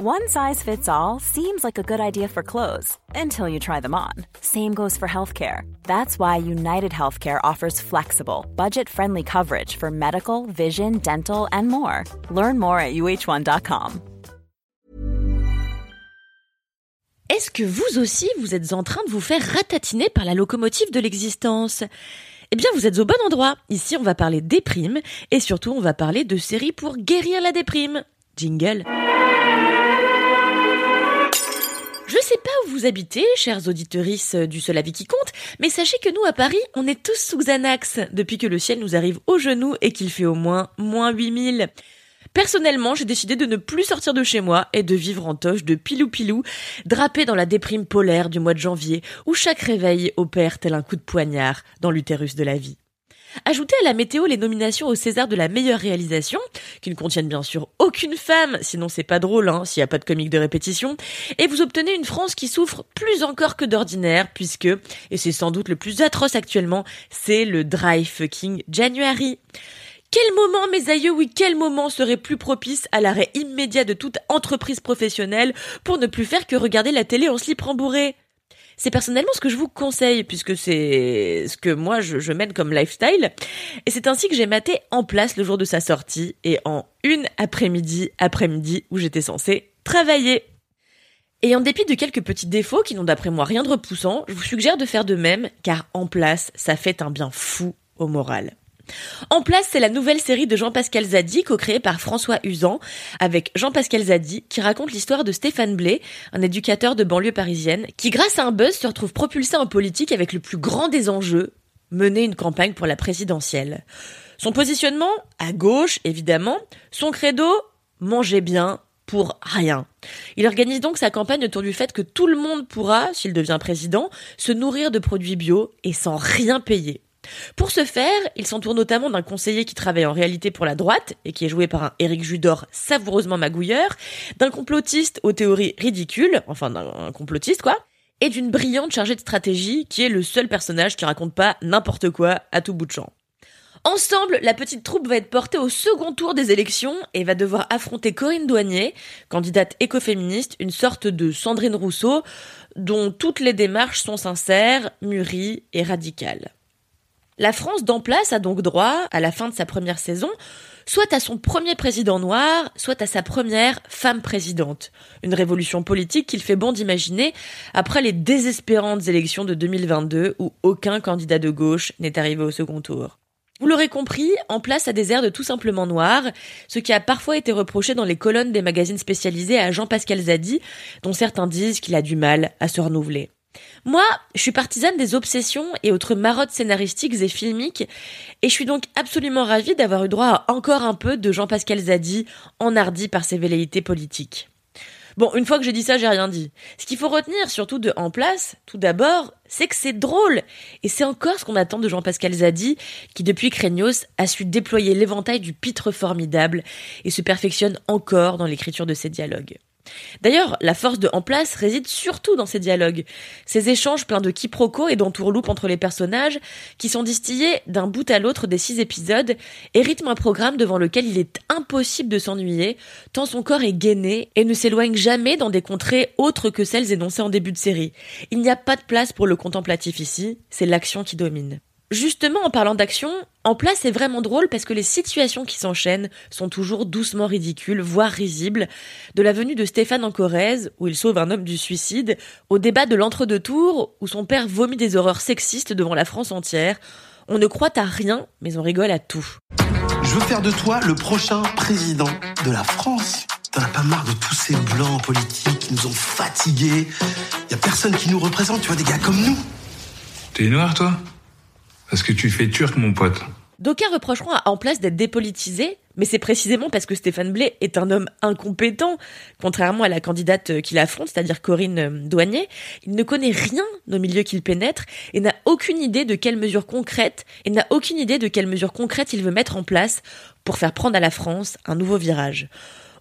One size fits all seems like a good idea for clothes until you try them on. Same goes for healthcare. That's why United Healthcare offers flexible, budget friendly coverage for medical, vision, dental, and more. Learn more at uh1.com. Est-ce que vous aussi, vous êtes en train de vous faire ratatiner par la locomotive de l'existence? Eh bien, vous êtes au bon endroit. Ici, on va parler déprime et surtout, on va parler de séries pour guérir la déprime. Jingle. Vous habitez, chers auditorices du Seul Avis qui compte, mais sachez que nous, à Paris, on est tous sous Xanax, depuis que le ciel nous arrive au genou et qu'il fait au moins moins 8000. Personnellement, j'ai décidé de ne plus sortir de chez moi et de vivre en toche de pilou-pilou, drapé dans la déprime polaire du mois de janvier, où chaque réveil opère tel un coup de poignard dans l'utérus de la vie. Ajoutez à la météo les nominations au César de la meilleure réalisation, qui ne contiennent bien sûr aucune femme, sinon c'est pas drôle, hein, s'il n'y a pas de comique de répétition, et vous obtenez une France qui souffre plus encore que d'ordinaire, puisque, et c'est sans doute le plus atroce actuellement, c'est le dry fucking January. Quel moment, mes aïeux, oui, quel moment serait plus propice à l'arrêt immédiat de toute entreprise professionnelle pour ne plus faire que regarder la télé en slip rembourré? C'est personnellement ce que je vous conseille, puisque c'est ce que moi je, mène comme lifestyle. Et c'est ainsi que j'ai maté en place le jour de sa sortie, et en une après-midi, après-midi, où j'étais censée travailler. Et en dépit de quelques petits défauts qui n'ont d'après moi rien de repoussant, je vous suggère de faire de même, car en place, ça fait un bien fou au moral. En place, c'est la nouvelle série de Jean-Pascal Zadi, co-créée par François Usan, avec Jean-Pascal Zadi, qui raconte l'histoire de Stéphane Blé, un éducateur de banlieue parisienne, qui grâce à un buzz se retrouve propulsé en politique avec le plus grand des enjeux, mener une campagne pour la présidentielle. Son positionnement, à gauche évidemment, son credo, manger bien, pour rien. Il organise donc sa campagne autour du fait que tout le monde pourra, s'il devient président, se nourrir de produits bio et sans rien payer. Pour ce faire, il s'entoure notamment d'un conseiller qui travaille en réalité pour la droite et qui est joué par un Éric Judor savoureusement magouilleur, d'un complotiste aux théories ridicules, enfin d'un complotiste quoi, et d'une brillante chargée de stratégie qui est le seul personnage qui raconte pas n'importe quoi à tout bout de champ. Ensemble, la petite troupe va être portée au second tour des élections et va devoir affronter Corinne Douanier, candidate écoféministe, une sorte de Sandrine Rousseau, dont toutes les démarches sont sincères, mûries et radicales. La France d'en place a donc droit, à la fin de sa première saison, soit à son premier président noir, soit à sa première femme présidente. Une révolution politique qu'il fait bon d'imaginer après les désespérantes élections de 2022 où aucun candidat de gauche n'est arrivé au second tour. Vous l'aurez compris, en place à des airs de tout simplement noir, ce qui a parfois été reproché dans les colonnes des magazines spécialisés à Jean-Pascal Zadi, dont certains disent qu'il a du mal à se renouveler. Moi, je suis partisane des obsessions et autres marottes scénaristiques et filmiques, et je suis donc absolument ravie d'avoir eu droit à encore un peu de Jean-Pascal Zadi, enhardi par ses velléités politiques. Bon, une fois que j'ai dit ça, j'ai rien dit. Ce qu'il faut retenir, surtout de En Place, tout d'abord, c'est que c'est drôle. Et c'est encore ce qu'on attend de Jean-Pascal Zadi, qui depuis Craignos a su déployer l'éventail du pitre formidable et se perfectionne encore dans l'écriture de ses dialogues. D'ailleurs, la force de En Place réside surtout dans ces dialogues, ces échanges pleins de quiproquos et d'entourloupes entre les personnages, qui sont distillés d'un bout à l'autre des six épisodes et rythment un programme devant lequel il est impossible de s'ennuyer, tant son corps est gainé et ne s'éloigne jamais dans des contrées autres que celles énoncées en début de série. Il n'y a pas de place pour le contemplatif ici, c'est l'action qui domine. Justement, en parlant d'action, en place c'est vraiment drôle parce que les situations qui s'enchaînent sont toujours doucement ridicules, voire risibles. De la venue de Stéphane en Corrèze, où il sauve un homme du suicide, au débat de l'entre-deux tours, où son père vomit des horreurs sexistes devant la France entière. On ne croit à rien, mais on rigole à tout. Je veux faire de toi le prochain président de la France. T'en as pas marre de tous ces blancs politiques qui nous ont fatigués. Y a personne qui nous représente, tu vois, des gars comme nous. T'es noir, toi? Parce que tu fais turc, mon pote. D'aucuns reprocheront à En Place d'être dépolitisé, mais c'est précisément parce que Stéphane Blé est un homme incompétent, contrairement à la candidate qu'il affronte, c'est-à-dire Corinne euh, Douanier. Il ne connaît rien au milieu qu'il pénètre et n'a aucune idée de quelles mesures concrètes et n'a aucune idée de quelles mesures concrètes il veut mettre en place pour faire prendre à la France un nouveau virage.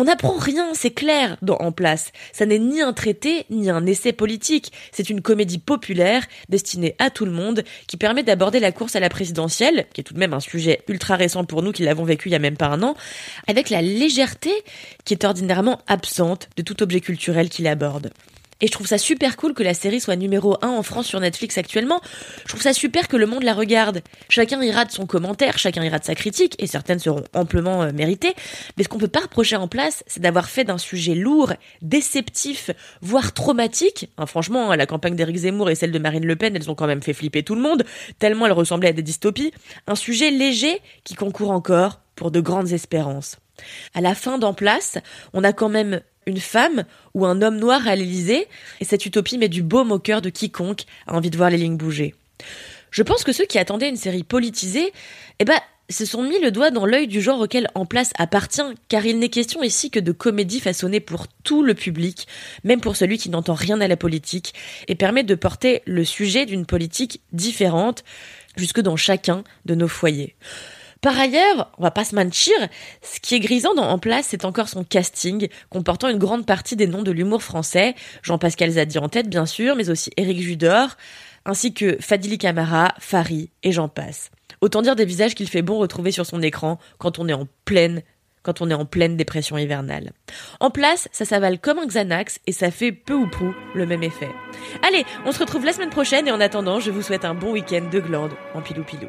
On n'apprend rien, c'est clair, dans En place. Ça n'est ni un traité, ni un essai politique. C'est une comédie populaire, destinée à tout le monde, qui permet d'aborder la course à la présidentielle, qui est tout de même un sujet ultra récent pour nous qui l'avons vécu il y a même pas un an, avec la légèreté qui est ordinairement absente de tout objet culturel qu'il aborde. Et je trouve ça super cool que la série soit numéro 1 en France sur Netflix actuellement. Je trouve ça super que le monde la regarde. Chacun ira de son commentaire, chacun ira de sa critique, et certaines seront amplement euh, méritées. Mais ce qu'on peut pas reprocher en place, c'est d'avoir fait d'un sujet lourd, déceptif, voire traumatique. franchement, la campagne d'Éric Zemmour et celle de Marine Le Pen, elles ont quand même fait flipper tout le monde, tellement elles ressemblaient à des dystopies. Un sujet léger qui concourt encore pour de grandes espérances. À la fin d'En place, on a quand même une femme ou un homme noir à l'Élysée, et cette utopie met du baume au cœur de quiconque a envie de voir les lignes bouger. Je pense que ceux qui attendaient une série politisée, eh ben, se sont mis le doigt dans l'œil du genre auquel En Place appartient, car il n'est question ici que de comédie façonnée pour tout le public, même pour celui qui n'entend rien à la politique, et permet de porter le sujet d'une politique différente jusque dans chacun de nos foyers. Par ailleurs, on va pas se mentir, ce qui est grisant dans En Place, c'est encore son casting, comportant une grande partie des noms de l'humour français, Jean-Pascal Zadi en tête bien sûr, mais aussi Éric Judor, ainsi que Fadili Camara, Fari et j'en passe. Autant dire des visages qu'il fait bon retrouver sur son écran quand on est en pleine quand on est en pleine dépression hivernale. En place, ça s'avale comme un Xanax et ça fait peu ou prou le même effet. Allez, on se retrouve la semaine prochaine et en attendant, je vous souhaite un bon week-end de glande en pilou pilou.